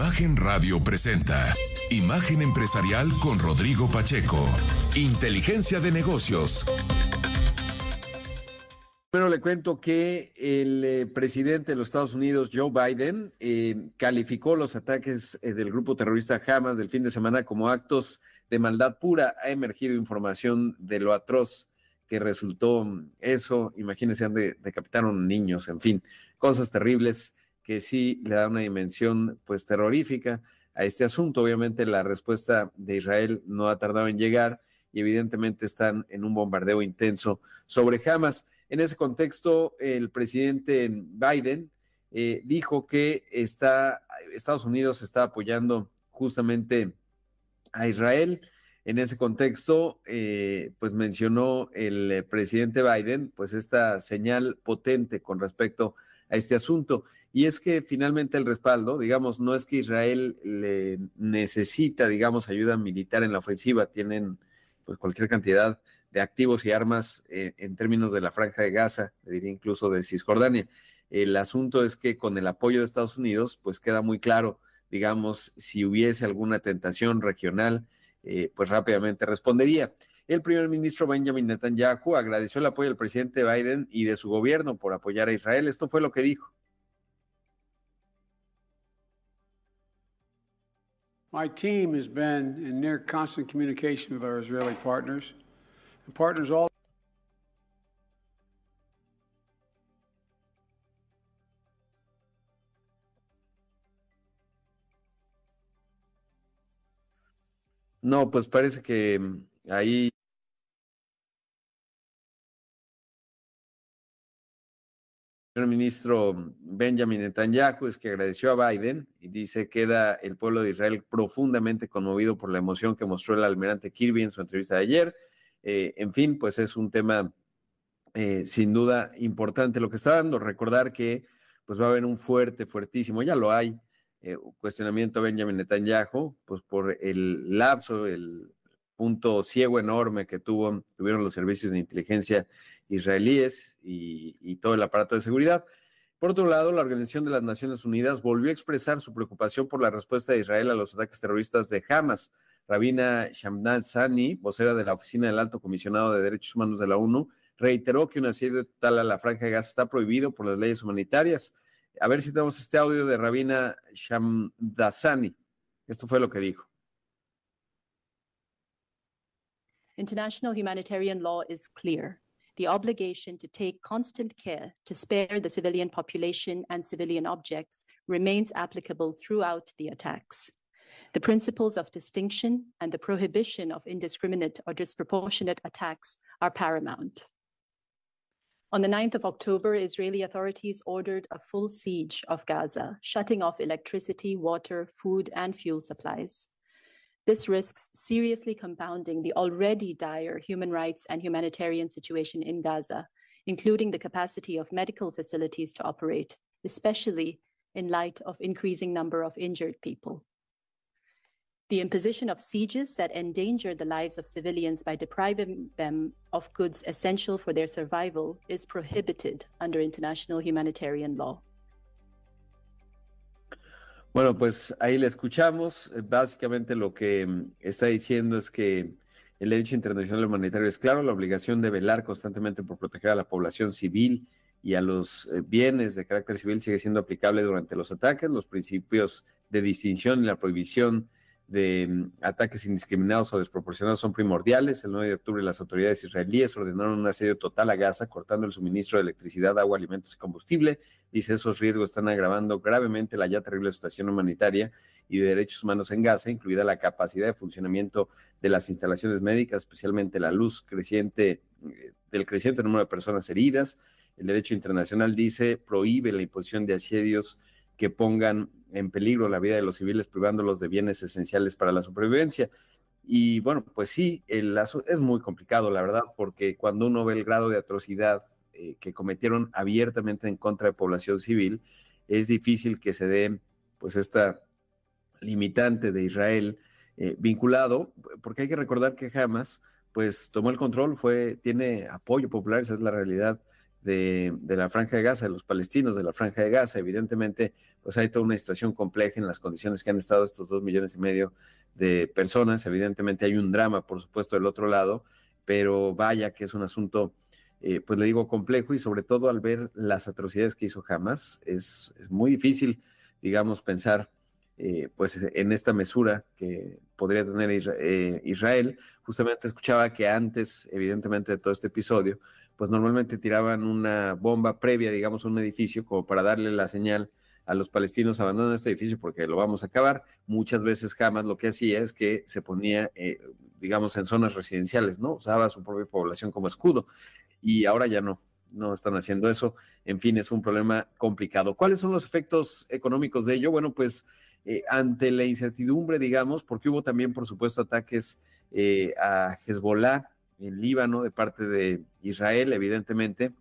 Imagen Radio presenta Imagen Empresarial con Rodrigo Pacheco. Inteligencia de negocios. Pero le cuento que el eh, presidente de los Estados Unidos, Joe Biden, eh, calificó los ataques eh, del grupo terrorista Hamas del fin de semana como actos de maldad pura. Ha emergido información de lo atroz que resultó eso. Imagínense, decapitaron niños, en fin, cosas terribles que sí le da una dimensión pues terrorífica a este asunto. Obviamente la respuesta de Israel no ha tardado en llegar y evidentemente están en un bombardeo intenso sobre Hamas. En ese contexto, el presidente Biden eh, dijo que está, Estados Unidos está apoyando justamente a Israel. En ese contexto, eh, pues mencionó el presidente Biden, pues esta señal potente con respecto a este asunto. Y es que finalmente el respaldo, digamos, no es que Israel le necesita, digamos, ayuda militar en la ofensiva, tienen pues cualquier cantidad de activos y armas eh, en términos de la franja de Gaza, diría incluso de Cisjordania. El asunto es que con el apoyo de Estados Unidos, pues queda muy claro, digamos, si hubiese alguna tentación regional, eh, pues rápidamente respondería. El primer ministro Benjamin Netanyahu agradeció el apoyo del presidente Biden y de su gobierno por apoyar a Israel. Esto fue lo que dijo. My team has been in near constant communication with our Israeli partners, and partners all. No, pues parece que mm, ahí El ministro Benjamin Netanyahu es que agradeció a Biden y dice queda el pueblo de Israel profundamente conmovido por la emoción que mostró el almirante Kirby en su entrevista de ayer. Eh, en fin, pues es un tema eh, sin duda importante lo que está dando. Recordar que pues va a haber un fuerte, fuertísimo, ya lo hay, eh, cuestionamiento a Benjamin Netanyahu, pues por el lapso, el punto ciego enorme que tuvo, tuvieron los servicios de inteligencia israelíes y, todo el aparato de seguridad. Por otro lado, la Organización de las Naciones Unidas volvió a expresar su preocupación por la respuesta de Israel a los ataques terroristas de Hamas. Rabina Shamdan Sani, vocera de la Oficina del Alto Comisionado de Derechos Humanos de la ONU, reiteró que un asedio total a la Franja de Gaza está prohibido por las leyes humanitarias. A ver si tenemos este audio de Rabina Shamdasani. Esto fue lo que dijo. International humanitarian law is clear. the obligation to take constant care to spare the civilian population and civilian objects remains applicable throughout the attacks. The principles of distinction and the prohibition of indiscriminate or disproportionate attacks are paramount. On the 9th of October, Israeli authorities ordered a full siege of Gaza, shutting off electricity, water, food, and fuel supplies. This risks seriously compounding the already dire human rights and humanitarian situation in Gaza, including the capacity of medical facilities to operate, especially in light of increasing number of injured people. The imposition of sieges that endanger the lives of civilians by depriving them of goods essential for their survival is prohibited under international humanitarian law. Bueno, pues ahí le escuchamos. Eh, básicamente lo que mm, está diciendo es que el derecho internacional humanitario es claro, la obligación de velar constantemente por proteger a la población civil y a los eh, bienes de carácter civil sigue siendo aplicable durante los ataques. Los principios de distinción y la prohibición de mm, ataques indiscriminados o desproporcionados son primordiales. El 9 de octubre las autoridades israelíes ordenaron un asedio total a Gaza, cortando el suministro de electricidad, agua, alimentos y combustible. Dice, esos riesgos están agravando gravemente la ya terrible situación humanitaria y de derechos humanos en Gaza, incluida la capacidad de funcionamiento de las instalaciones médicas, especialmente la luz creciente eh, del creciente número de personas heridas. El derecho internacional dice, prohíbe la imposición de asedios que pongan en peligro la vida de los civiles, privándolos de bienes esenciales para la supervivencia. Y bueno, pues sí, el, es muy complicado, la verdad, porque cuando uno ve el grado de atrocidad eh, que cometieron abiertamente en contra de población civil, es difícil que se dé pues esta limitante de Israel eh, vinculado, porque hay que recordar que Hamas pues tomó el control, fue, tiene apoyo popular, esa es la realidad de, la Franja de Gaza, de los palestinos de la Franja de Gaza. Evidentemente, pues hay toda una situación compleja en las condiciones que han estado estos dos millones y medio de personas. Evidentemente hay un drama, por supuesto, del otro lado, pero vaya que es un asunto, eh, pues le digo, complejo y sobre todo al ver las atrocidades que hizo Hamas, es, muy difícil, digamos, pensar eh, pues en esta mesura que podría tener eh, Israel. Justamente escuchaba que antes, evidentemente, de todo este episodio, pues normalmente tiraban una bomba previa, digamos, a un edificio como para darle la señal a los palestinos abandonen este edificio porque lo vamos a acabar. Muchas veces jamás lo que hacía es que se ponía, eh, digamos, en zonas residenciales, ¿no? Usaba su propia población como escudo y ahora ya no, no están haciendo eso. En fin, es un problema complicado. ¿Cuáles son los efectos económicos de ello? Bueno, pues eh, ante la incertidumbre, digamos, porque hubo también, por supuesto, ataques eh, a Hezbollah en Líbano de parte de Israel, evidentemente,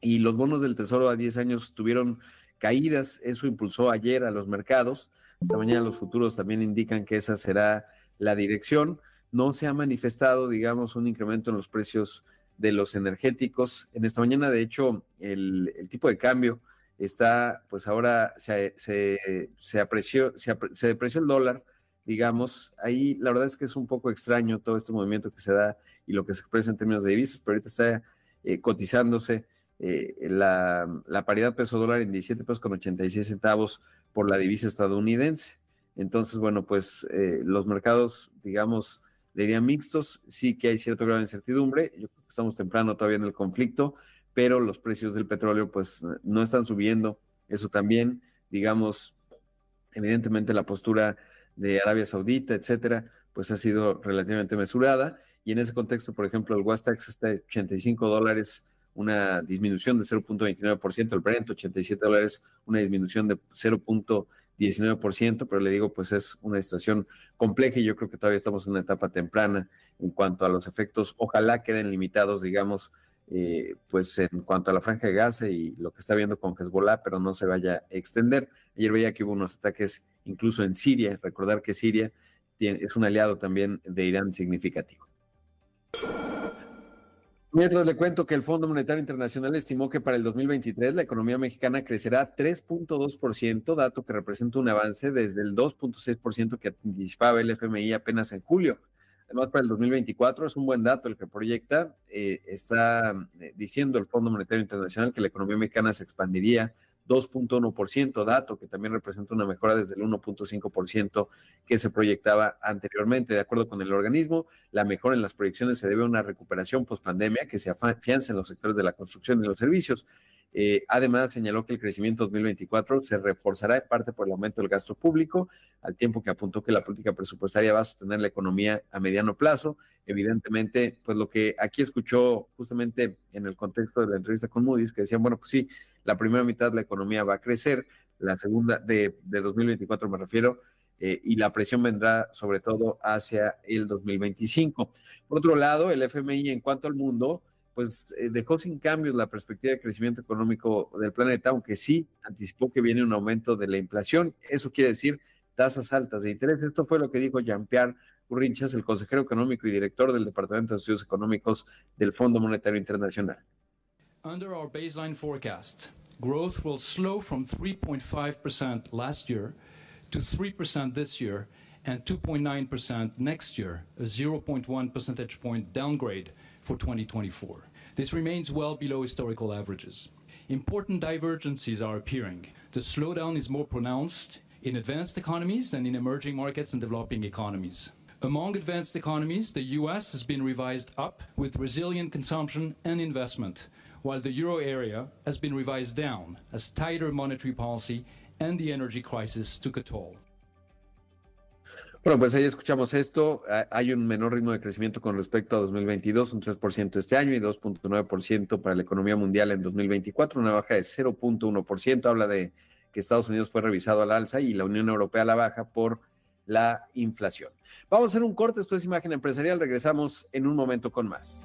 y los bonos del Tesoro a 10 años tuvieron caídas, eso impulsó ayer a los mercados, esta mañana los futuros también indican que esa será la dirección, no se ha manifestado, digamos, un incremento en los precios de los energéticos, en esta mañana, de hecho, el, tipo de cambio está, pues ahora se, se, apreció, se, se depreció el dólar, digamos, ahí la verdad es que es un poco extraño todo este movimiento que se da y lo que se expresa en términos de divisas, pero ahorita está eh, cotizándose eh, la, paridad peso dólar en 17 pesos con 86 centavos por la divisa estadounidense. Entonces, bueno, pues eh, los mercados, digamos, le dirían mixtos, sí que hay cierto grado de incertidumbre, yo creo que estamos temprano todavía en el conflicto, pero los precios del petróleo pues no están subiendo, eso también, digamos, evidentemente la postura de Arabia Saudita, etcétera, pues ha sido relativamente mesurada. Y en ese contexto, por ejemplo, el Wastax está a 85 dólares, una disminución de 0.29%, el Brent 87 dólares, una disminución de 0.19%, pero le digo, pues es una situación compleja y yo creo que todavía estamos en una etapa temprana en cuanto a los efectos. Ojalá queden limitados, digamos, eh, pues en cuanto a la franja de Gaza y lo que está viendo con Hezbollah, pero no se vaya a extender. Ayer veía que hubo unos ataques incluso en Siria, recordar que Siria es un aliado también de Irán significativo. Mientras le cuento que el Fondo Monetario Internacional estimó que para el 2023 la economía mexicana crecerá 3.2%, dato que representa un avance desde el 2.6% que anticipaba el FMI apenas en julio. Además, para el 2024 es un buen dato el que proyecta. Eh, está eh, diciendo el Fondo Monetario Internacional que la economía mexicana se expandiría 2.1%, dato que también representa una mejora desde el 1.5% que se proyectaba anteriormente. De acuerdo con el organismo, la mejora en las proyecciones se debe a una recuperación post-pandemia que se afianza en los sectores de la construcción y los servicios. Eh, además, señaló que el crecimiento 2024 se reforzará en parte por el aumento del gasto público, al tiempo que apuntó que la política presupuestaria va a sostener la economía a mediano plazo. Evidentemente, pues lo que aquí escuchó justamente en el contexto de la entrevista con Moody's, que decían, bueno, pues sí, la primera mitad de la economía va a crecer, la segunda de, 2024 me refiero, eh, y la presión vendrá sobre todo hacia el 2025. Por otro lado, el FMI en cuanto al mundo, pues eh, dejó sin cambios la perspectiva de crecimiento económico del planeta, aunque sí anticipó que viene un aumento de la inflación. Eso quiere decir tasas altas de interés. Esto fue lo que dijo Jean-Pierre Urrinchas, el consejero económico y director del Departamento de Estudios Económicos del Fondo Monetario Internacional. Under our baseline forecast, growth will slow from 3.5% last year to 3% this year and 2.9% next year, a 0.1 percentage point downgrade for 2024. This remains well below historical averages. Important divergences are appearing. The slowdown is more pronounced in advanced economies than in emerging markets and developing economies. Among advanced economies, the US has been revised up with resilient consumption and investment, while the euro area has been revised down as tighter monetary policy and the energy crisis took a toll. Bueno, pues ahí escuchamos esto. Hay un menor ritmo de crecimiento con respecto a 2022, un 3% este año y 2.9% para la economía mundial en 2024, una baja de 0.1%. Habla de que Estados Unidos fue revisado al alza y la Unión Europea a la baja por la inflación. Vamos a hacer un corte, esto es Imagen Empresarial, regresamos en un momento con más.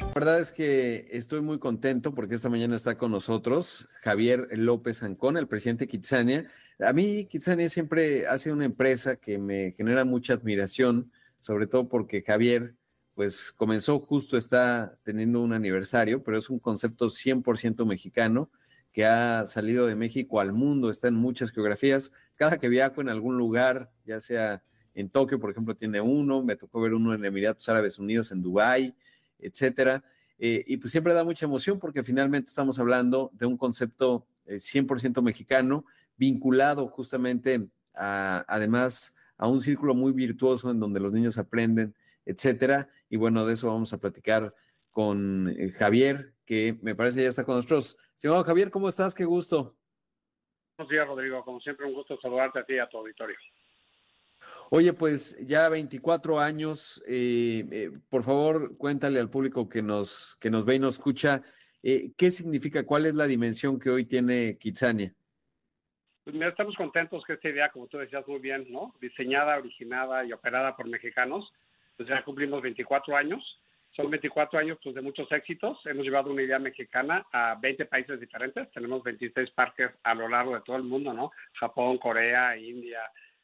La verdad es que estoy muy contento porque esta mañana está con nosotros Javier López Ancón, el presidente de Kitsania. A mí Kitsania siempre ha sido una empresa que me genera mucha admiración, sobre todo porque Javier pues comenzó justo, está teniendo un aniversario, pero es un concepto 100% mexicano que ha salido de México al mundo, está en muchas geografías. Cada que viajo en algún lugar, ya sea en Tokio, por ejemplo, tiene uno, me tocó ver uno en Emiratos Árabes Unidos, en Dubái, etcétera. Eh, y pues siempre da mucha emoción porque finalmente estamos hablando de un concepto 100% eh, mexicano, vinculado justamente a, además, a un círculo muy virtuoso en donde los niños aprenden, etcétera. Y bueno, de eso vamos a platicar con eh, Javier, que me parece ya está con nosotros. Señor Javier, ¿cómo estás? Qué gusto. Buenos días, Rodrigo. Como siempre, un gusto saludarte a ti y a tu auditorio. Oye, pues ya 24 años, eh, eh, por favor, cuéntale al público que nos, que nos ve y nos escucha, eh, ¿qué significa, cuál es la dimensión que hoy tiene Kitsania? Pues mira, estamos contentos que esta idea, como tú decías muy bien, ¿no? Diseñada, originada y operada por mexicanos, pues ya cumplimos 24 años. Son 24 años pues, de muchos éxitos. Hemos llevado una idea mexicana a 20 países diferentes. Tenemos 26 parques a lo largo de todo el mundo, ¿no? Japón, Corea, India,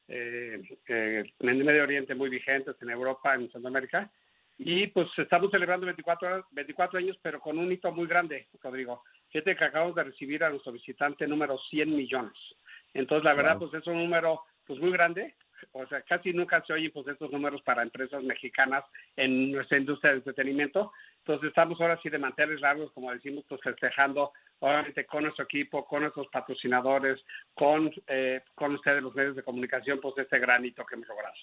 eh, eh, en el Medio Oriente muy vigentes, en Europa, en Centroamérica. Y pues estamos celebrando 24, 24 años, pero con un hito muy grande, Rodrigo. Fíjate que acabamos de recibir a nuestro visitante número 100 millones. Entonces, la verdad, pues es un número pues muy grande. O sea, casi nunca se oyen pues estos números para empresas mexicanas en nuestra industria de entretenimiento. Entonces, estamos ahora sí de manteles largos, como decimos, pues festejando obviamente con nuestro equipo, con nuestros patrocinadores, con, eh, con ustedes los medios de comunicación, pues este granito que hemos logrado.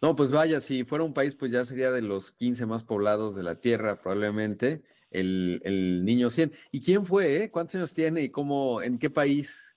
No, pues vaya, si fuera un país, pues ya sería de los 15 más poblados de la Tierra, probablemente, el, el niño 100. ¿Y quién fue? Eh? ¿Cuántos años tiene y cómo, en qué país?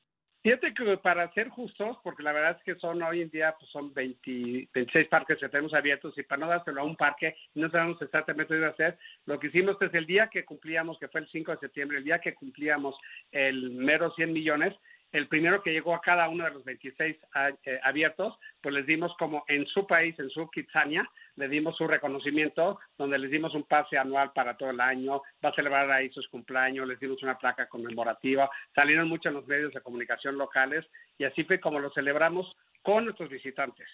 Fíjate que para ser justos, porque la verdad es que son hoy en día pues son 20, 26 parques que tenemos abiertos y para no dárselo a un parque, no sabemos exactamente qué hacer, lo que hicimos es el día que cumplíamos, que fue el 5 de septiembre, el día que cumplíamos el mero 100 millones, el primero que llegó a cada uno de los 26 eh, abiertos, pues les dimos como en su país, en su Kitsania, le dimos su reconocimiento, donde les dimos un pase anual para todo el año, va a celebrar ahí sus cumpleaños, les dimos una placa conmemorativa, salieron muchos en los medios de comunicación locales y así fue como lo celebramos con nuestros visitantes.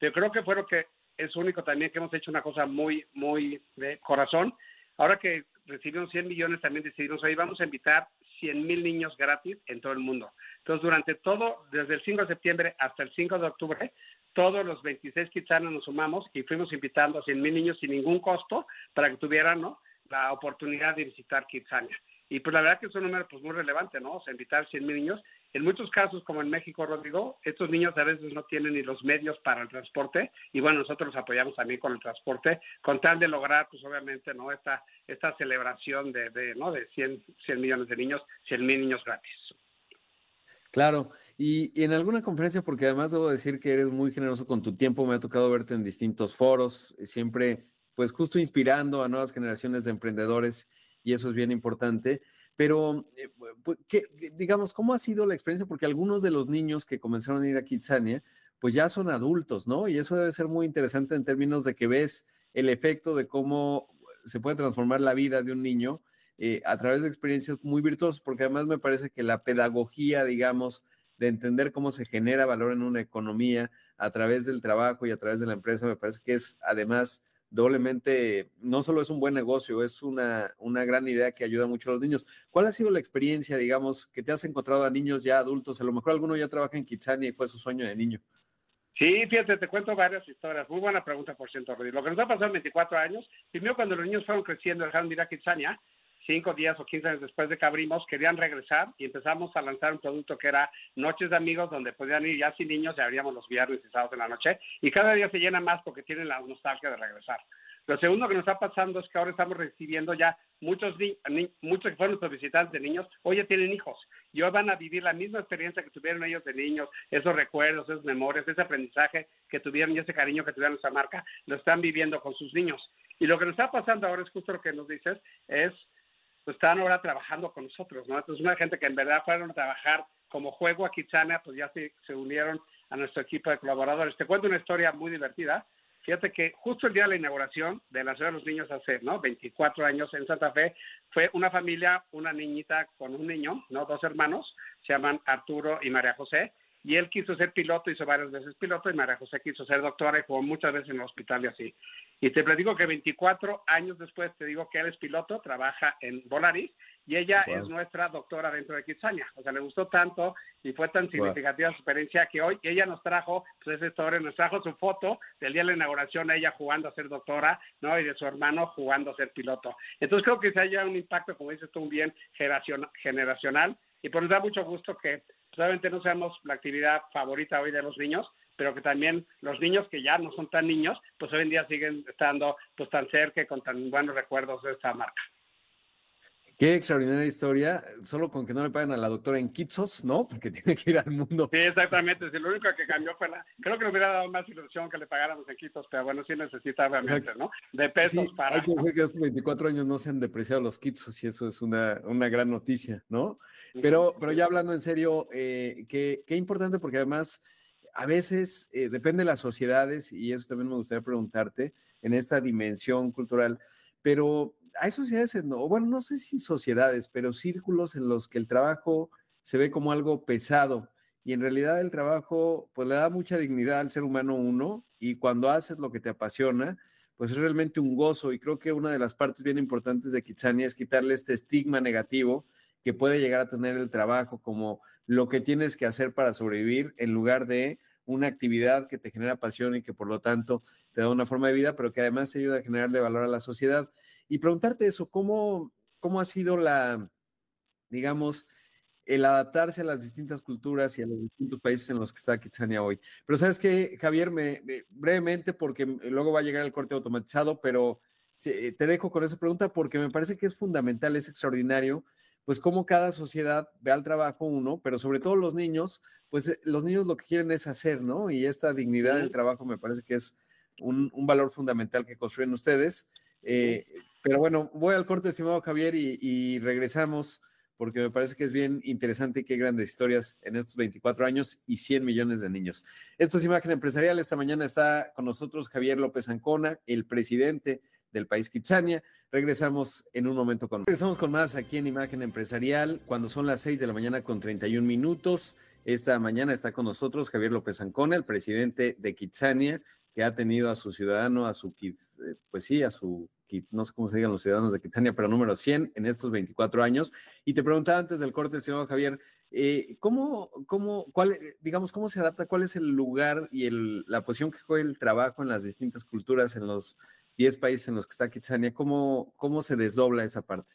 Yo creo que fue lo que es único también que hemos hecho una cosa muy, muy de corazón. Ahora que recibimos 100 millones, también decidimos, ahí vamos a invitar 100 mil niños gratis en todo el mundo. Entonces, durante todo, desde el 5 de septiembre hasta el 5 de octubre, todos los 26 kitsanos nos sumamos y fuimos invitando a 100 mil niños sin ningún costo para que tuvieran ¿no? la oportunidad de visitar Kitsania. Y pues la verdad que es un número pues muy relevante, ¿no? O sea, invitar 100 mil niños. En muchos casos, como en México, Rodrigo, estos niños a veces no tienen ni los medios para el transporte y bueno, nosotros los apoyamos también con el transporte, con tal de lograr, pues obviamente, ¿no? Esta, esta celebración de, de ¿no? De 100, 100 millones de niños, 100 mil niños gratis. Claro, y, en alguna conferencia, porque además debo decir que eres muy generoso con tu tiempo, me ha tocado verte en distintos foros, siempre pues justo inspirando a nuevas generaciones de emprendedores y eso es bien importante. Pero, eh, pues, digamos, ¿cómo ha sido la experiencia? Porque algunos de los niños que comenzaron a ir a Kitsania, pues ya son adultos, ¿no? Y eso debe ser muy interesante en términos de que ves el efecto de cómo se puede transformar la vida de un niño eh, a través de experiencias muy virtuosas, porque además me parece que la pedagogía, digamos, de entender cómo se genera valor en una economía a través del trabajo y a través de la empresa, me parece que es además doblemente, no solo es un buen negocio, es una, una gran idea que ayuda mucho a los niños. ¿Cuál ha sido la experiencia, digamos, que te has encontrado a niños ya adultos? A lo mejor alguno ya trabaja en Kitsania y fue su sueño de niño. Sí, fíjate, te cuento varias historias. Muy buena pregunta, por cierto, Rodrigo. Lo que nos ha pasado en 24 años, primero cuando los niños fueron creciendo, dejaron de ir a Kitsania, cinco días o quince años después de que abrimos, querían regresar y empezamos a lanzar un producto que era Noches de Amigos, donde podían ir ya sin niños, ya abríamos los viernes y sábados en la noche, y cada día se llena más porque tienen la nostalgia de regresar. Lo segundo que nos está pasando es que ahora estamos recibiendo ya muchos, muchos que fueron nuestros visitantes de niños, hoy ya tienen hijos y hoy van a vivir la misma experiencia que tuvieron ellos de niños, esos recuerdos, esas memorias, ese aprendizaje que tuvieron y ese cariño que tuvieron nuestra marca, lo están viviendo con sus niños. Y lo que nos está pasando ahora es justo lo que nos dices, es pues están ahora trabajando con nosotros, ¿no? Entonces, una gente que en verdad fueron a trabajar como juego a Kitsania, pues ya se, se unieron a nuestro equipo de colaboradores. Te cuento una historia muy divertida. Fíjate que justo el día de la inauguración de la Ciudad de los Niños hace, ¿no? 24 años en Santa Fe, fue una familia, una niñita con un niño, ¿no? Dos hermanos, se llaman Arturo y María José, y él quiso ser piloto, hizo varias veces piloto, y María José quiso ser doctora y jugó muchas veces en el hospital y así. Y te platico que 24 años después te digo que él es piloto, trabaja en Volaris, y ella es nuestra doctora dentro de Kitsania. O sea, le gustó tanto y fue tan significativa su experiencia que hoy ella nos trajo, pues esa historia, nos trajo su foto del día de la inauguración, ella jugando a ser doctora, ¿no? Y de su hermano jugando a ser piloto. Entonces creo que se haya un impacto, como dices tú, un bien generacional y por eso da mucho gusto que solamente no seamos la actividad favorita hoy de los niños, pero que también los niños que ya no son tan niños, pues hoy en día siguen estando pues tan cerca y con tan buenos recuerdos de esta marca. Qué extraordinaria historia, solo con que no le paguen a la doctora en Kitsos, ¿no? Porque tiene que ir al mundo. Sí, exactamente. Sí, lo único que cambió fue la. Creo que le hubiera dado más ilusión que le pagáramos en Kitsos, pero bueno, sí necesita realmente, ¿no? De pesos para. Hay que decir que estos 24 años no se han depreciado los Kitsos y eso es una, una gran noticia, ¿no? Pero, pero ya hablando en serio, eh, qué, qué importante porque además a veces eh, depende de las sociedades y eso también me gustaría preguntarte en esta dimensión cultural, pero hay sociedades, en, bueno, no sé si sociedades, pero círculos en los que el trabajo se ve como algo pesado y en realidad el trabajo pues le da mucha dignidad al ser humano uno y cuando haces lo que te apasiona, pues es realmente un gozo y creo que una de las partes bien importantes de Kitsania es quitarle este estigma negativo que puede llegar a tener el trabajo como lo que tienes que hacer para sobrevivir en lugar de una actividad que te genera pasión y que por lo tanto te da una forma de vida, pero que además te ayuda a generarle valor a la sociedad. Y preguntarte eso, ¿cómo, cómo ha sido la, digamos, el adaptarse a las distintas culturas y a los distintos países en los que está Kitsania hoy. Pero sabes que, Javier, me, brevemente, porque luego va a llegar el corte automatizado, pero te dejo con esa pregunta porque me parece que es fundamental, es extraordinario, pues cómo cada sociedad ve al trabajo uno, pero sobre todo los niños, pues eh, los niños lo que quieren es hacer, ¿no? Y esta dignidad del trabajo me parece que es un, un valor fundamental que construyen ustedes. Eh, pero bueno, voy al corte, estimado Javier, y, regresamos porque me parece que es bien interesante y qué grandes historias en estos 24 años y 100 millones de niños. Esto es Imagen Empresarial. Esta mañana está con nosotros Javier López Ancona, el presidente del país Kitsania. Regresamos en un momento con Regresamos con más aquí en Imagen Empresarial cuando son las 6 de la mañana con 31 minutos. Esta mañana está con nosotros Javier López Ancona, el presidente de Kitsania, que ha tenido a su ciudadano, a su, eh, pues sí, a su no sé cómo se digan los ciudadanos de Quitania, pero número 100 en estos 24 años. Y te preguntaba antes del corte, señor Javier, eh, ¿cómo, cómo, cuál, digamos, cómo se adapta, cuál es el lugar y el, la posición que juega el trabajo en las distintas culturas, en los 10 países en los que está Kitsania? ¿Cómo, cómo se desdobla esa parte?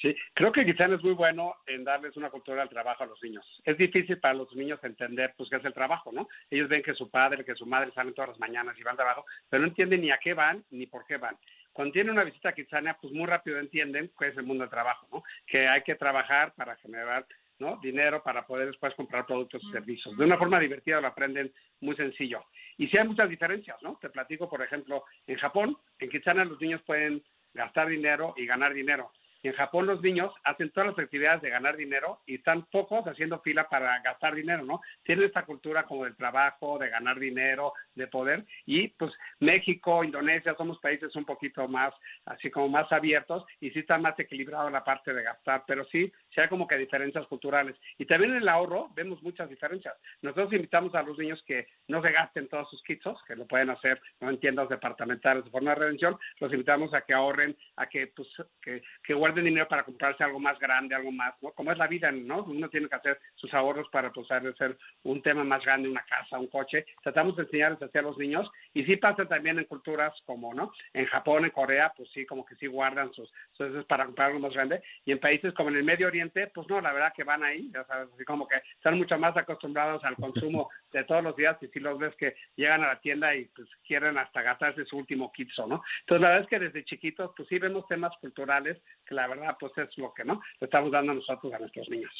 Sí, creo que Kitsania es muy bueno en darles una cultura del trabajo a los niños. Es difícil para los niños entender pues qué es el trabajo, ¿no? Ellos ven que su padre, que su madre salen todas las mañanas y van al trabajo, pero no entienden ni a qué van ni por qué van cuando tienen una visita a Kitsania, pues muy rápido entienden qué es el mundo del trabajo, ¿no? Que hay que trabajar para generar ¿no? dinero para poder después comprar productos y servicios. De una forma divertida lo aprenden muy sencillo. Y sí hay muchas diferencias, ¿no? Te platico, por ejemplo, en Japón, en Kitsania los niños pueden gastar dinero y ganar dinero. En Japón los niños hacen todas las actividades de ganar dinero y están pocos haciendo fila para gastar dinero, ¿no? Tienen esta cultura como del trabajo, de ganar dinero, de poder. Y pues México, Indonesia, somos países un poquito más, así como más abiertos y sí está más equilibrado la parte de gastar, pero sí, sí hay como que diferencias culturales. Y también en el ahorro vemos muchas diferencias. Nosotros invitamos a los niños que no se gasten todos sus kitsos, que lo pueden hacer ¿no? en tiendas departamentales de forma de redención, los invitamos a que ahorren, a que, pues, que, que de dinero para comprarse algo más grande, algo más, ¿no? Como es la vida, ¿no? Uno tiene que hacer sus ahorros para poder pues, hacer un tema más grande, una casa, un coche. Tratamos de enseñarles así a los niños y sí pasa también en culturas como, ¿no? En Japón, en Corea, pues sí, como que sí guardan sus, sus para comprar algo más grande. Y en países como en el Medio Oriente, pues no, la verdad que van ahí, ya sabes, así como que están mucho más acostumbrados al consumo de todos los días y sí los ves que llegan a la tienda y pues quieren hasta gastarse su último kitso, ¿no? Entonces la verdad es que desde chiquitos pues sí vemos temas culturales que la verdad pues es lo que no le estamos dando nosotros a nuestros niños.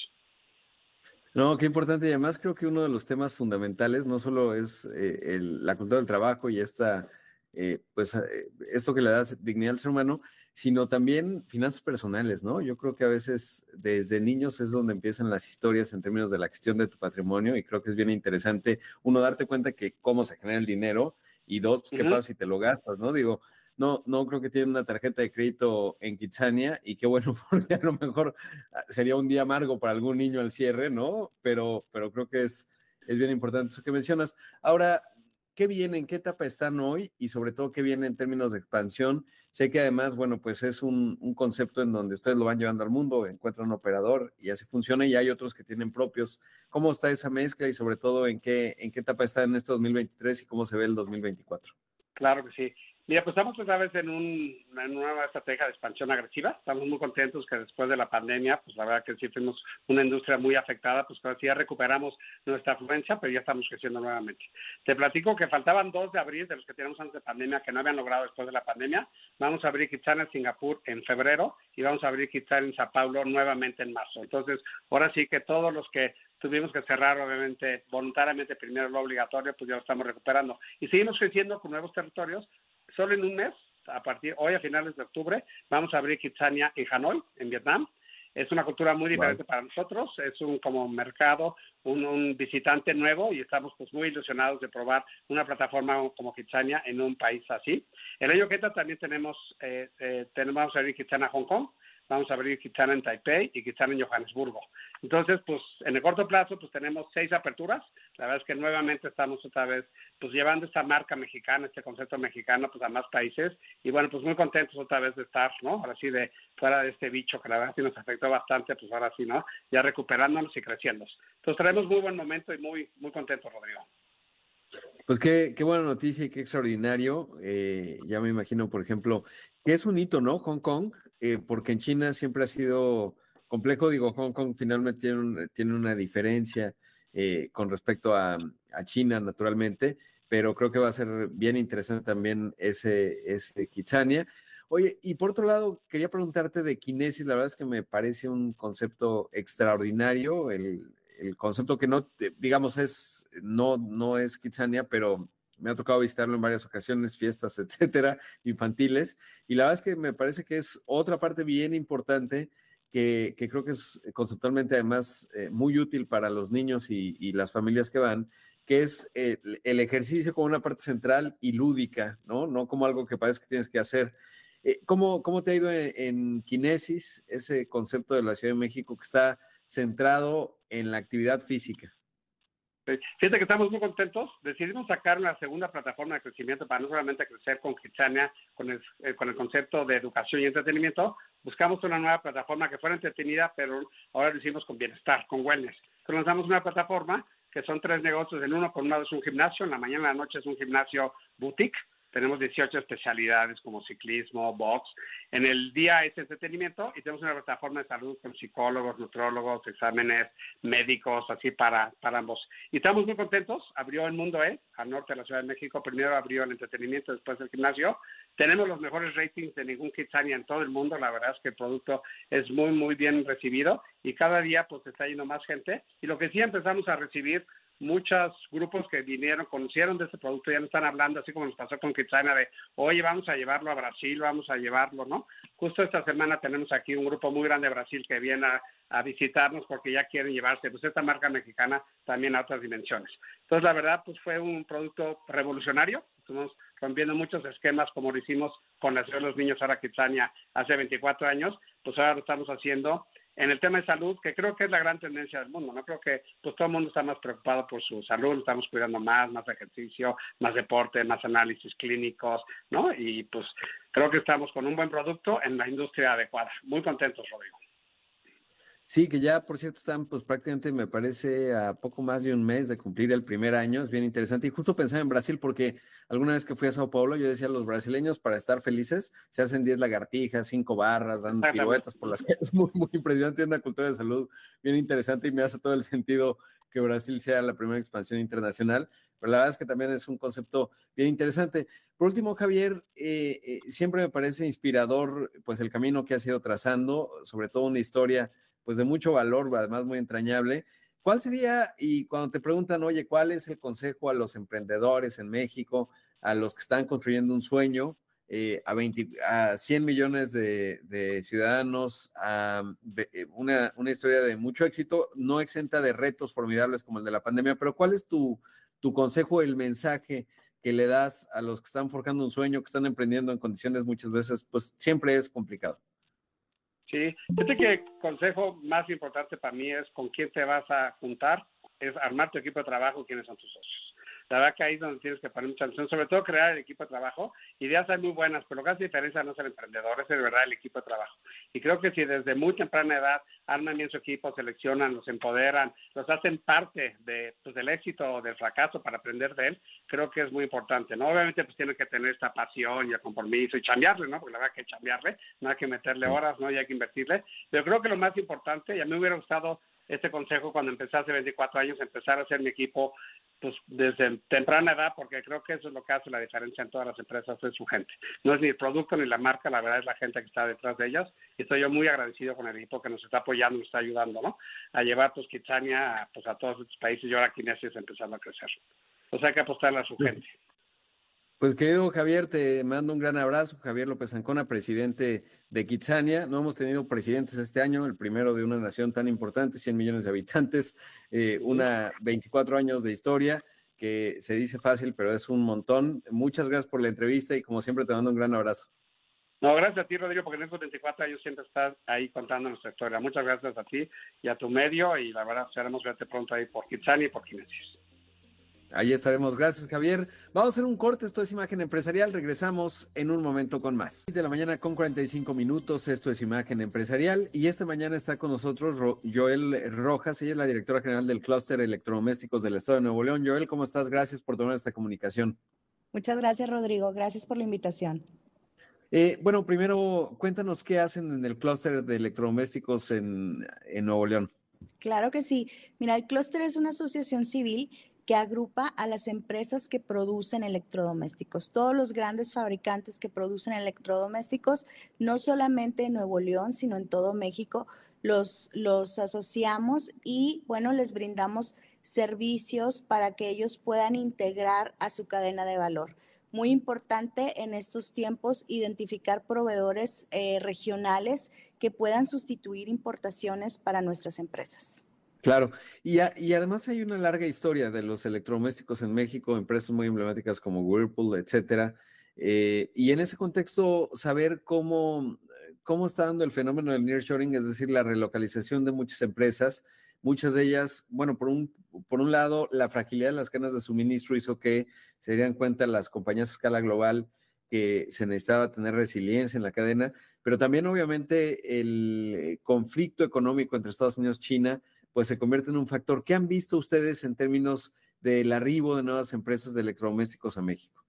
No, qué importante. Y además creo que uno de los temas fundamentales no solo es eh, la cultura del trabajo y esta, eh, pues, eh, esto que le da dignidad al ser humano, sino también finanzas personales, ¿no? Yo creo que a veces desde niños es donde empiezan las historias en términos de la gestión de tu patrimonio y creo que es bien interesante, uno, darte cuenta que cómo se genera el dinero y dos, pues, qué pasa si te lo gastas, ¿no? Digo, no, no creo que tiene una tarjeta de crédito en Kitsania y qué bueno, porque a lo mejor ah, sería un día amargo para algún niño al cierre, ¿no? Pero, pero creo que es, es bien importante eso que mencionas. Ahora, ¿qué viene? ¿En qué etapa están hoy? Y sobre todo, ¿qué viene en términos de expansión? Sé que además, bueno, pues es un, un, concepto en donde ustedes lo van llevando al mundo, encuentran un operador y así funciona y hay otros que tienen propios. ¿Cómo está esa mezcla y sobre todo en qué, en qué etapa está en este 2023 y cómo se ve el 2024? Claro que sí. Mira, pues estamos otra vez en, un, una nueva estrategia de expansión agresiva. Estamos muy contentos que después de la pandemia, pues la verdad que sí fuimos una industria muy afectada, pues sí ya recuperamos nuestra afluencia, pero ya estamos creciendo nuevamente. Te platico que faltaban dos de abril de los que teníamos antes de pandemia que no habían logrado después de la pandemia. Vamos a abrir Kitsana en Singapur en febrero y vamos a abrir Kitsana en Sao Paulo nuevamente en marzo. Entonces, ahora sí que todos los que tuvimos que cerrar, obviamente, voluntariamente primero lo obligatorio, pues ya lo estamos recuperando. Y seguimos creciendo con nuevos territorios, solo en un mes, a partir hoy a finales de octubre, vamos a abrir Kitsania en Hanoi, en Vietnam. Es una cultura muy diferente wow. para nosotros, es un como mercado, un, un, visitante nuevo y estamos pues muy ilusionados de probar una plataforma como Kitsania en un país así. El año que entra también tenemos, eh, eh, tenemos vamos a abrir Kitsania Hong Kong, vamos a abrir Kitsana en Taipei y Kitsana en Johannesburgo. Entonces, pues en el corto plazo, pues tenemos seis aperturas. La verdad es que nuevamente estamos otra vez, pues llevando esta marca mexicana, este concepto mexicano, pues a más países. Y bueno, pues muy contentos otra vez de estar, ¿no? Ahora sí, de fuera de este bicho que la verdad sí nos afectó bastante, pues ahora sí, ¿no? Ya recuperándonos y creciendo. Entonces, traemos muy buen momento y muy, muy contentos, Rodrigo. Pues qué, qué, buena noticia y qué extraordinario. Eh, ya me imagino, por ejemplo, que es un hito, ¿no? Hong Kong, eh, porque en China siempre ha sido complejo. Digo, Hong Kong finalmente tiene, un, tiene una diferencia eh, con respecto a, China, naturalmente, pero creo que va a ser bien interesante también ese, ese Kitsania. Oye, y por otro lado, quería preguntarte de Kinesis, la verdad es que me parece un concepto extraordinario, el, el concepto que no, digamos, es, no, no es Kitsania, pero me ha tocado visitarlo en varias ocasiones, fiestas, etcétera, infantiles, y la verdad es que me parece que es otra parte bien importante que, que creo que es conceptualmente además eh, muy útil para los niños y, las familias que van, que es el, ejercicio como una parte central y lúdica, ¿no? No como algo que parece que tienes que hacer. Eh, ¿cómo, ¿Cómo te ha ido en, en Kinesis, ese concepto de la Ciudad de México que está centrado en la actividad física. Fíjate que estamos muy contentos. Decidimos sacar una segunda plataforma de crecimiento para no solamente crecer con Kitsania, con el, eh, con el concepto de educación y entretenimiento. Buscamos una nueva plataforma que fuera entretenida, pero ahora lo hicimos con bienestar, con wellness. Entonces lanzamos una plataforma que son tres negocios en uno. Por un lado es un gimnasio, en la mañana y en la noche es un gimnasio boutique tenemos 18 especialidades como ciclismo, box. En el día es entretenimiento y tenemos una plataforma de salud con psicólogos, nutrólogos, exámenes médicos, así para, para ambos. Y estamos muy contentos. Abrió el Mundo E, al norte de la Ciudad de México. Primero abrió el entretenimiento, después el gimnasio. Tenemos los mejores ratings de ningún Kitsania en todo el mundo. La verdad es que el producto es muy, muy bien recibido y cada día pues está yendo más gente. Y lo que sí empezamos a recibir muchos grupos que vinieron, conocieron de este producto, ya no están hablando, así como nos pasó con Kitsana, de, oye, vamos a llevarlo a Brasil, vamos a llevarlo, ¿no? Justo esta semana tenemos aquí un grupo muy grande de Brasil que viene a, a visitarnos porque ya quieren llevarse, pues, esta marca mexicana también a otras dimensiones. Entonces, la verdad, pues, fue un producto revolucionario, estuvimos rompiendo muchos esquemas como lo hicimos con la Ciudad de los Niños ahora Kitsania hace 24 años, pues ahora lo estamos haciendo en el tema de salud, que creo que es la gran tendencia del mundo, ¿no? Creo que pues todo el mundo está más preocupado por su salud, estamos cuidando más, más ejercicio, más deporte, más análisis clínicos, ¿no? Y pues creo que estamos con un buen producto en la industria adecuada. Muy contentos, Rodrigo. Sí, que ya, por cierto, están pues prácticamente, me parece, a poco más de un mes de cumplir el primer año. Es bien interesante. Y justo pensaba en Brasil porque alguna vez que fui a Sao Paulo, yo decía, los brasileños para estar felices se hacen 10 lagartijas, 5 barras, dan piruetas por las calles. Muy, muy impresionante. Tiene una cultura de salud bien interesante y me hace todo el sentido que Brasil sea la primera expansión internacional. Pero la verdad es que también es un concepto bien interesante. Por último, Javier, eh, eh, siempre me parece inspirador pues el camino que has ido trazando, sobre todo una historia pues de mucho valor, además muy entrañable. ¿Cuál sería, y cuando te preguntan, oye, cuál es el consejo a los emprendedores en México, a los que están construyendo un sueño, eh, a, 20, a 100 millones de, ciudadanos, a de, una, una, historia de mucho éxito, no exenta de retos formidables como el de la pandemia, pero ¿cuál es tu, tu consejo, el mensaje que le das a los que están forjando un sueño, que están emprendiendo en condiciones muchas veces, pues siempre es complicado? Sí, fíjate que el consejo más importante para mí es con quién te vas a juntar es armar tu equipo de trabajo, quiénes son tus socios. La verdad que ahí es donde tienes que poner mucha atención, sobre todo crear el equipo de trabajo. Ideas hay muy buenas, pero lo que hace diferencia no es el emprendedor, es de verdad el equipo de trabajo. Y creo que si desde muy temprana edad arman bien su equipo, seleccionan, los empoderan, los hacen parte de, pues, del éxito o del fracaso para aprender de él, creo que es muy importante. ¿no? Obviamente pues tienen que tener esta pasión y el compromiso y cambiarle, ¿no? Porque la verdad que cambiarle, no hay que meterle horas, ¿no? Y hay que invertirle. Pero creo que lo más importante, y a mí me hubiera gustado este consejo cuando empecé hace 24 años, empezar a hacer mi equipo pues desde temprana edad, porque creo que eso es lo que hace la diferencia en todas las empresas, es su gente. No es ni el producto ni la marca, la verdad es la gente que está detrás de ellas. Y estoy yo muy agradecido con el equipo que nos está apoyando, nos está ayudando, ¿no? A llevar pues Kitsania pues, a todos estos países y ahora Kinesis empezando a crecer. O sea, hay que apostarle a su gente. Pues querido Javier, te mando un gran abrazo. Javier López Ancona, presidente de Kitsania. No hemos tenido presidentes este año, el primero de una nación tan importante, 100 millones de habitantes, eh, una 24 años de historia, que se dice fácil, pero es un montón. Muchas gracias por la entrevista y como siempre te mando un gran abrazo. No, gracias a ti, Rodrigo, porque en estos 24 años siempre estás ahí contando nuestra historia. Muchas gracias a ti y a tu medio y la verdad, esperamos verte pronto ahí por Kitsania y por Kinesis. Ahí estaremos. Gracias, Javier. Vamos a hacer un corte. Esto es Imagen Empresarial. Regresamos en un momento con más. De la mañana con 45 minutos. Esto es Imagen Empresarial. Y esta mañana está con nosotros Joel Rojas. Ella es la directora general del Clúster Electrodomésticos del Estado de Nuevo León. Joel, ¿cómo estás? Gracias por tomar esta comunicación. Muchas gracias, Rodrigo. Gracias por la invitación. Eh, bueno, primero, cuéntanos qué hacen en el Clúster de Electrodomésticos en, en Nuevo León. Claro que sí. Mira, el Clúster es una asociación civil que agrupa a las empresas que producen electrodomésticos, todos los grandes fabricantes que producen electrodomésticos, no solamente en Nuevo León, sino en todo México, los, los asociamos y, bueno, les brindamos servicios para que ellos puedan integrar a su cadena de valor. Muy importante en estos tiempos identificar proveedores eh, regionales que puedan sustituir importaciones para nuestras empresas. Claro, y, y, además hay una larga historia de los electrodomésticos en México, empresas muy emblemáticas como Whirlpool, etcétera. Eh, y en ese contexto, saber cómo, cómo está dando el fenómeno del nearshoring, es decir, la relocalización de muchas empresas, muchas de ellas, bueno, por un, por un lado, la fragilidad de las cadenas de suministro hizo que se dieran cuenta las compañías a escala global que se necesitaba tener resiliencia en la cadena, pero también obviamente el conflicto económico entre Estados Unidos y China pues se convierte en un factor. ¿Qué han visto ustedes en términos del arribo de nuevas empresas de electrodomésticos a México?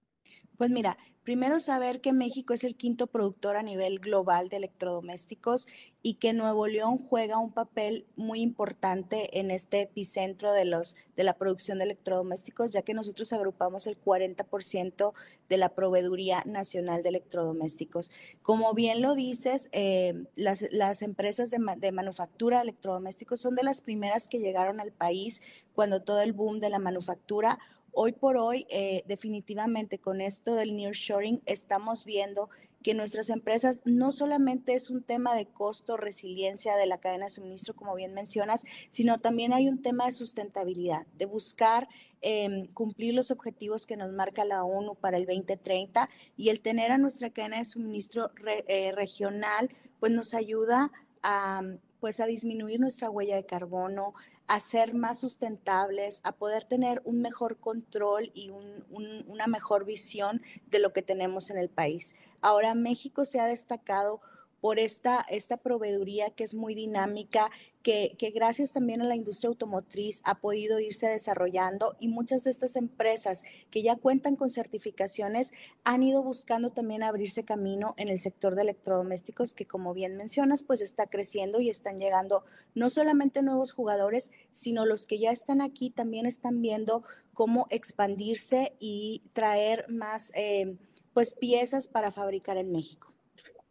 Pues mira, primero saber que México es el quinto productor a nivel global de electrodomésticos y que Nuevo León juega un papel muy importante en este epicentro de, los, de la producción de electrodomésticos, ya que nosotros agrupamos el 40% de la proveeduría nacional de electrodomésticos. Como bien lo dices, eh, las, las, empresas de, de manufactura de electrodomésticos son de las primeras que llegaron al país cuando todo el boom de la manufactura Hoy por hoy, eh, definitivamente con esto del nearshoring, estamos viendo que nuestras empresas no solamente es un tema de costo, resiliencia de la cadena de suministro, como bien mencionas, sino también hay un tema de sustentabilidad, de buscar em, cumplir los objetivos que nos marca la ONU para el 2030 y el tener a nuestra cadena de suministro eh, regional, pues nos ayuda a pues a disminuir nuestra huella de carbono, a ser más sustentables, a poder tener un mejor control y una mejor visión de lo que tenemos en el país. Ahora México se ha destacado por esta, esta proveeduría que es muy dinámica, que, que, gracias también a la industria automotriz ha podido irse desarrollando y muchas de estas empresas que ya cuentan con certificaciones han ido buscando también abrirse camino en el sector de electrodomésticos que como bien mencionas pues está creciendo y están llegando no solamente nuevos jugadores, sino los que ya están aquí también están viendo cómo expandirse y traer más eh, pues piezas para fabricar en México.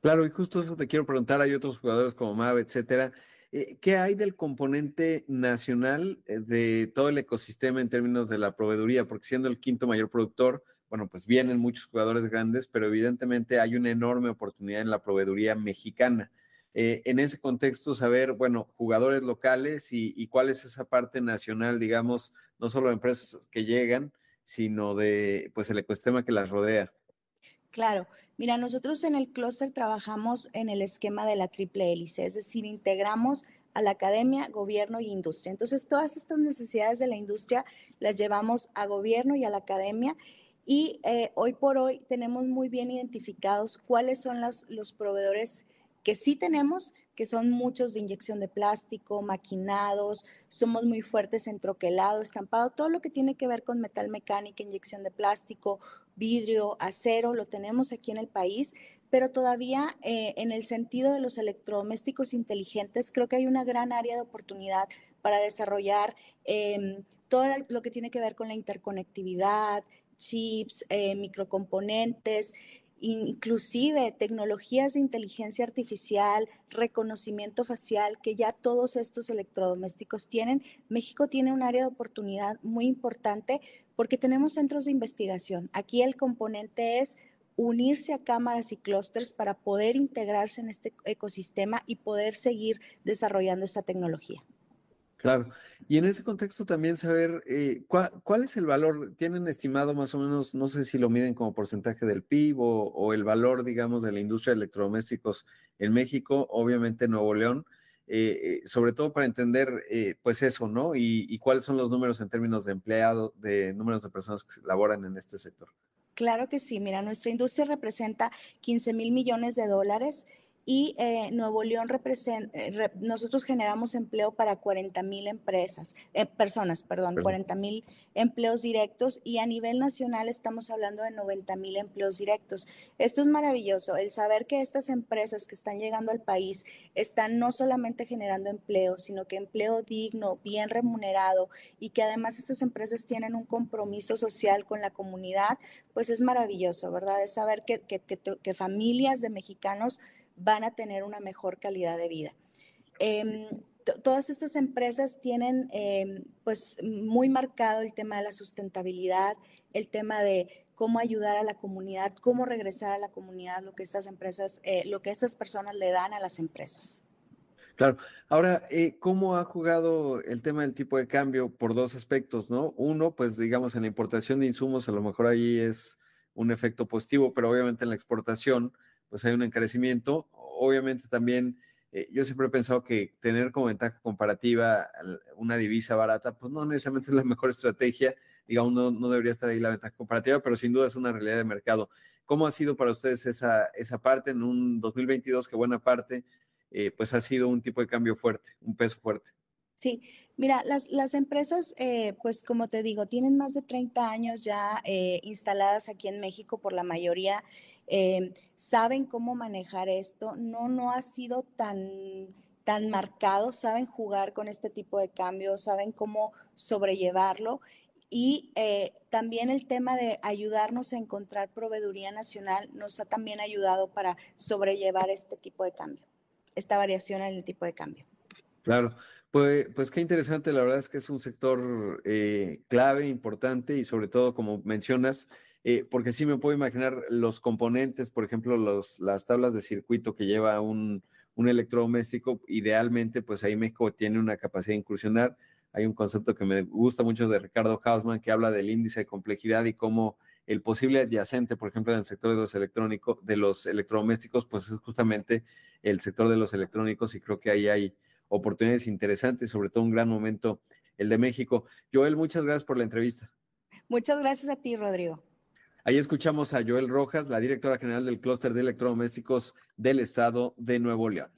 Claro, y justo eso te quiero preguntar, hay otros jugadores como Mav, etcétera. Eh, ¿Qué hay del componente nacional eh, de todo el ecosistema en términos de la proveeduría? Porque siendo el quinto mayor productor, bueno, pues vienen muchos jugadores grandes, pero evidentemente hay una enorme oportunidad en la proveeduría mexicana. Eh, en ese contexto, saber, bueno, jugadores locales y, y, cuál es esa parte nacional, digamos, no solo de empresas que llegan, sino de, pues, el ecosistema que las rodea. Claro, Mira, nosotros en el clúster trabajamos en el esquema de la triple hélice, es decir, integramos a la academia, gobierno y industria. Entonces, todas estas necesidades de la industria las llevamos a gobierno y a la academia y eh, hoy por hoy tenemos muy bien identificados cuáles son los, los proveedores que sí tenemos, que son muchos de inyección de plástico, maquinados, somos muy fuertes en troquelado, estampado, todo lo que tiene que ver con metal mecánica, inyección de plástico, vidrio, acero, lo tenemos aquí en el país, pero todavía eh, en el sentido de los electrodomésticos inteligentes, creo que hay una gran área de oportunidad para desarrollar em, todo lo que tiene que ver con la interconectividad, chips, eh, microcomponentes, inclusive tecnologías de inteligencia artificial, reconocimiento facial, que ya todos estos electrodomésticos tienen. México tiene un área de oportunidad muy importante porque tenemos centros de investigación. Aquí el componente es unirse a cámaras y clústeres para poder integrarse en este ecosistema y poder seguir desarrollando esta tecnología. Claro. Y en ese contexto también saber eh, ¿cuál, es el valor, tienen estimado más o menos, no sé si lo miden como porcentaje del PIB o, el valor, digamos, de la industria de electrodomésticos en México, obviamente Nuevo León, eh, eh, sobre todo para entender, pues eso, ¿no? Y, y, cuáles son los números en términos de empleados, de números de personas que laboran en este sector. Claro que sí, mira, nuestra industria representa 15 mil millones de dólares y eh, Nuevo León representa, eh, nosotros generamos empleo para 40 mil empresas, eh, personas, perdón, 40 mil empleos directos y a nivel nacional estamos hablando de 90 mil empleos directos. Esto es maravilloso, el saber que estas empresas que están llegando al país están no solamente generando empleo, sino que empleo digno, bien remunerado y que además estas empresas tienen un compromiso social con la comunidad, pues es maravilloso, ¿verdad? Es saber que, que, que familias de mexicanos van a tener una mejor calidad de vida. Em, todas estas empresas tienen em, pues muy marcado el tema de la sustentabilidad, el tema de cómo ayudar a la comunidad, cómo regresar a la comunidad, lo que estas empresas, eh, lo que estas personas le dan a las empresas. Claro. Ahora, eh, ¿cómo ha jugado el tema del tipo de cambio por dos aspectos, no? Uno, pues digamos en la importación de insumos, a lo mejor ahí es un efecto positivo, pero obviamente en la exportación, pues hay un encarecimiento. Obviamente también eh, yo siempre he pensado que tener como ventaja comparativa una divisa barata, pues no necesariamente es la mejor estrategia. Digamos, no, no debería estar ahí la ventaja comparativa, pero sin duda es una realidad de mercado. ¿Cómo ha sido para ustedes esa, esa parte en un 2022 que buena parte eh, pues ha sido un tipo de cambio fuerte, un peso fuerte? Sí, mira, las, las empresas, eh, pues como te digo, tienen más de 30 años ya instaladas aquí en México por la mayoría Em, saben cómo manejar esto, no, no ha sido tan, tan marcado, saben jugar con este tipo de cambios, saben cómo sobrellevarlo y eh, también el tema de ayudarnos a encontrar proveeduría nacional nos ha también ayudado para sobrellevar este tipo de cambio, esta variación en el tipo de cambio. Claro, pues, pues qué interesante, la verdad es que es un sector eh, clave, importante y sobre todo, como mencionas, eh, porque sí me puedo imaginar los componentes, por ejemplo, los, las tablas de circuito que lleva un, un electrodoméstico, idealmente, pues ahí México tiene una capacidad de incursionar. Hay un concepto que me gusta mucho de Ricardo Hausman que habla del índice de complejidad y cómo el posible adyacente, por ejemplo, en el sector de los electrónicos, de los electrodomésticos, pues es justamente el sector de los electrónicos y creo que ahí hay oportunidades interesantes, sobre todo un gran momento el de México. Joel, muchas gracias por la entrevista. Muchas gracias a ti, Rodrigo. Ahí escuchamos a Joel Rojas, la directora general del clúster de electrodomésticos del estado de Nuevo León.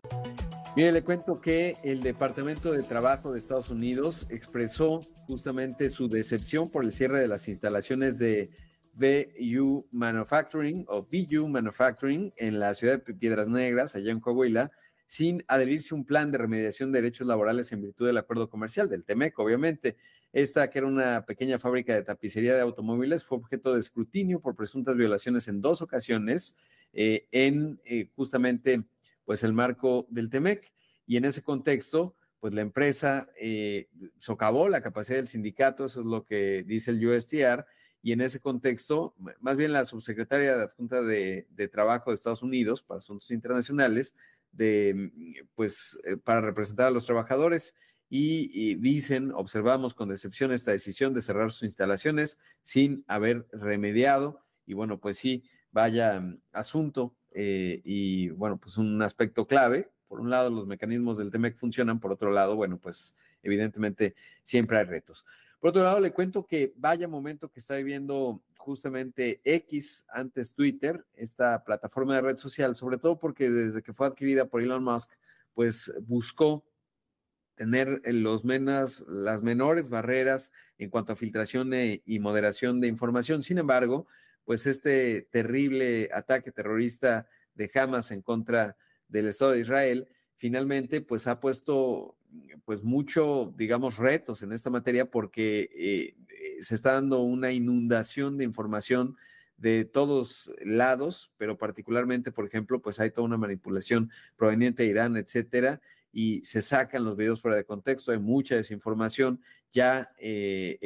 Mire, le cuento que el Departamento de Trabajo de Estados Unidos expresó justamente su decepción por el cierre de las instalaciones de VU Manufacturing o VU Manufacturing en la ciudad de Piedras Negras, allá en Coahuila, sin adherirse a un plan de remediación de derechos laborales en virtud del acuerdo comercial del TEMEC, obviamente. Esta, que era una pequeña fábrica de tapicería de automóviles, fue objeto de escrutinio por presuntas violaciones en dos ocasiones eh, en eh, justamente pues el marco del TEMEC. Y en ese contexto, pues la empresa eh, socavó la capacidad del sindicato, eso es lo que dice el USTR, y en ese contexto, más bien la subsecretaria de Adjunta de, de Trabajo de Estados Unidos para Asuntos Internacionales, de, pues, para representar a los trabajadores, y, dicen, observamos con decepción esta decisión de cerrar sus instalaciones sin haber remediado y bueno, pues sí, vaya mm, asunto eh, y bueno, pues un aspecto clave por un lado los mecanismos del TEMEC funcionan, por otro lado, bueno, pues evidentemente siempre hay retos. Por otro lado, le cuento que vaya momento que está viviendo justamente X antes Twitter, esta plataforma de red social, sobre todo porque desde que fue adquirida por Elon Musk, pues buscó tener los menos, las menores barreras en cuanto a filtración y moderación de información. Sin embargo, pues este terrible ataque terrorista de Hamas en contra del Estado de Israel, finalmente pues ha puesto pues mucho, digamos, retos en esta materia porque eh, eh, se está dando una inundación de información de todos lados, pero particularmente, por ejemplo, pues hay toda una manipulación proveniente de Irán, etcétera, y se sacan los videos fuera de contexto, hay mucha desinformación. Ya eh,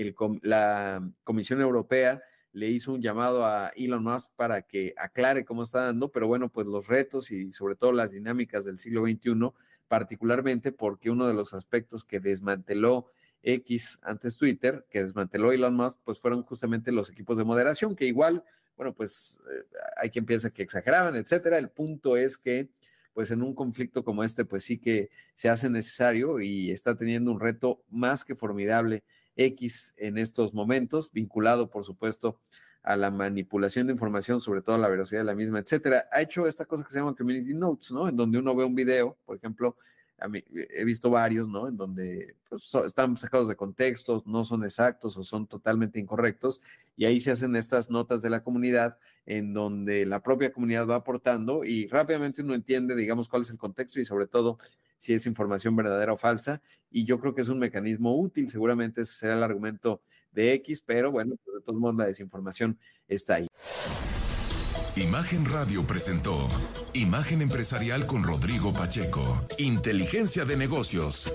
la Comisión Europea le hizo un llamado a Elon Musk para que aclare cómo está dando, pero bueno, pues los retos y sobre todo las dinámicas del siglo XXI, particularmente porque uno de los aspectos que desmanteló X antes Twitter, que desmanteló Elon Musk, pues fueron justamente los equipos de moderación, que igual, bueno, pues eh, hay quien piensa que exageraban, etcétera. El punto es que, pues en un conflicto como este, pues sí que se hace necesario y está teniendo un reto más que formidable X en estos momentos, vinculado, por supuesto, a la manipulación de información, sobre todo a la velocidad de la misma, etcétera. Ha hecho esta cosa que se llama Community Notes, ¿no? En donde uno ve un video, por ejemplo, a mí, he visto varios, ¿no? En donde pues, están sacados de contexto, no son exactos o son totalmente incorrectos, y ahí se hacen estas notas de la comunidad en donde la propia comunidad va aportando y rápidamente uno entiende, digamos, cuál es el contexto y sobre todo si es información verdadera o falsa. Y yo creo que es un mecanismo útil, seguramente ese será el argumento de X, pero bueno, pues de todos modos la desinformación está ahí. Imagen Radio presentó Imagen Empresarial con Rodrigo Pacheco, Inteligencia de Negocios.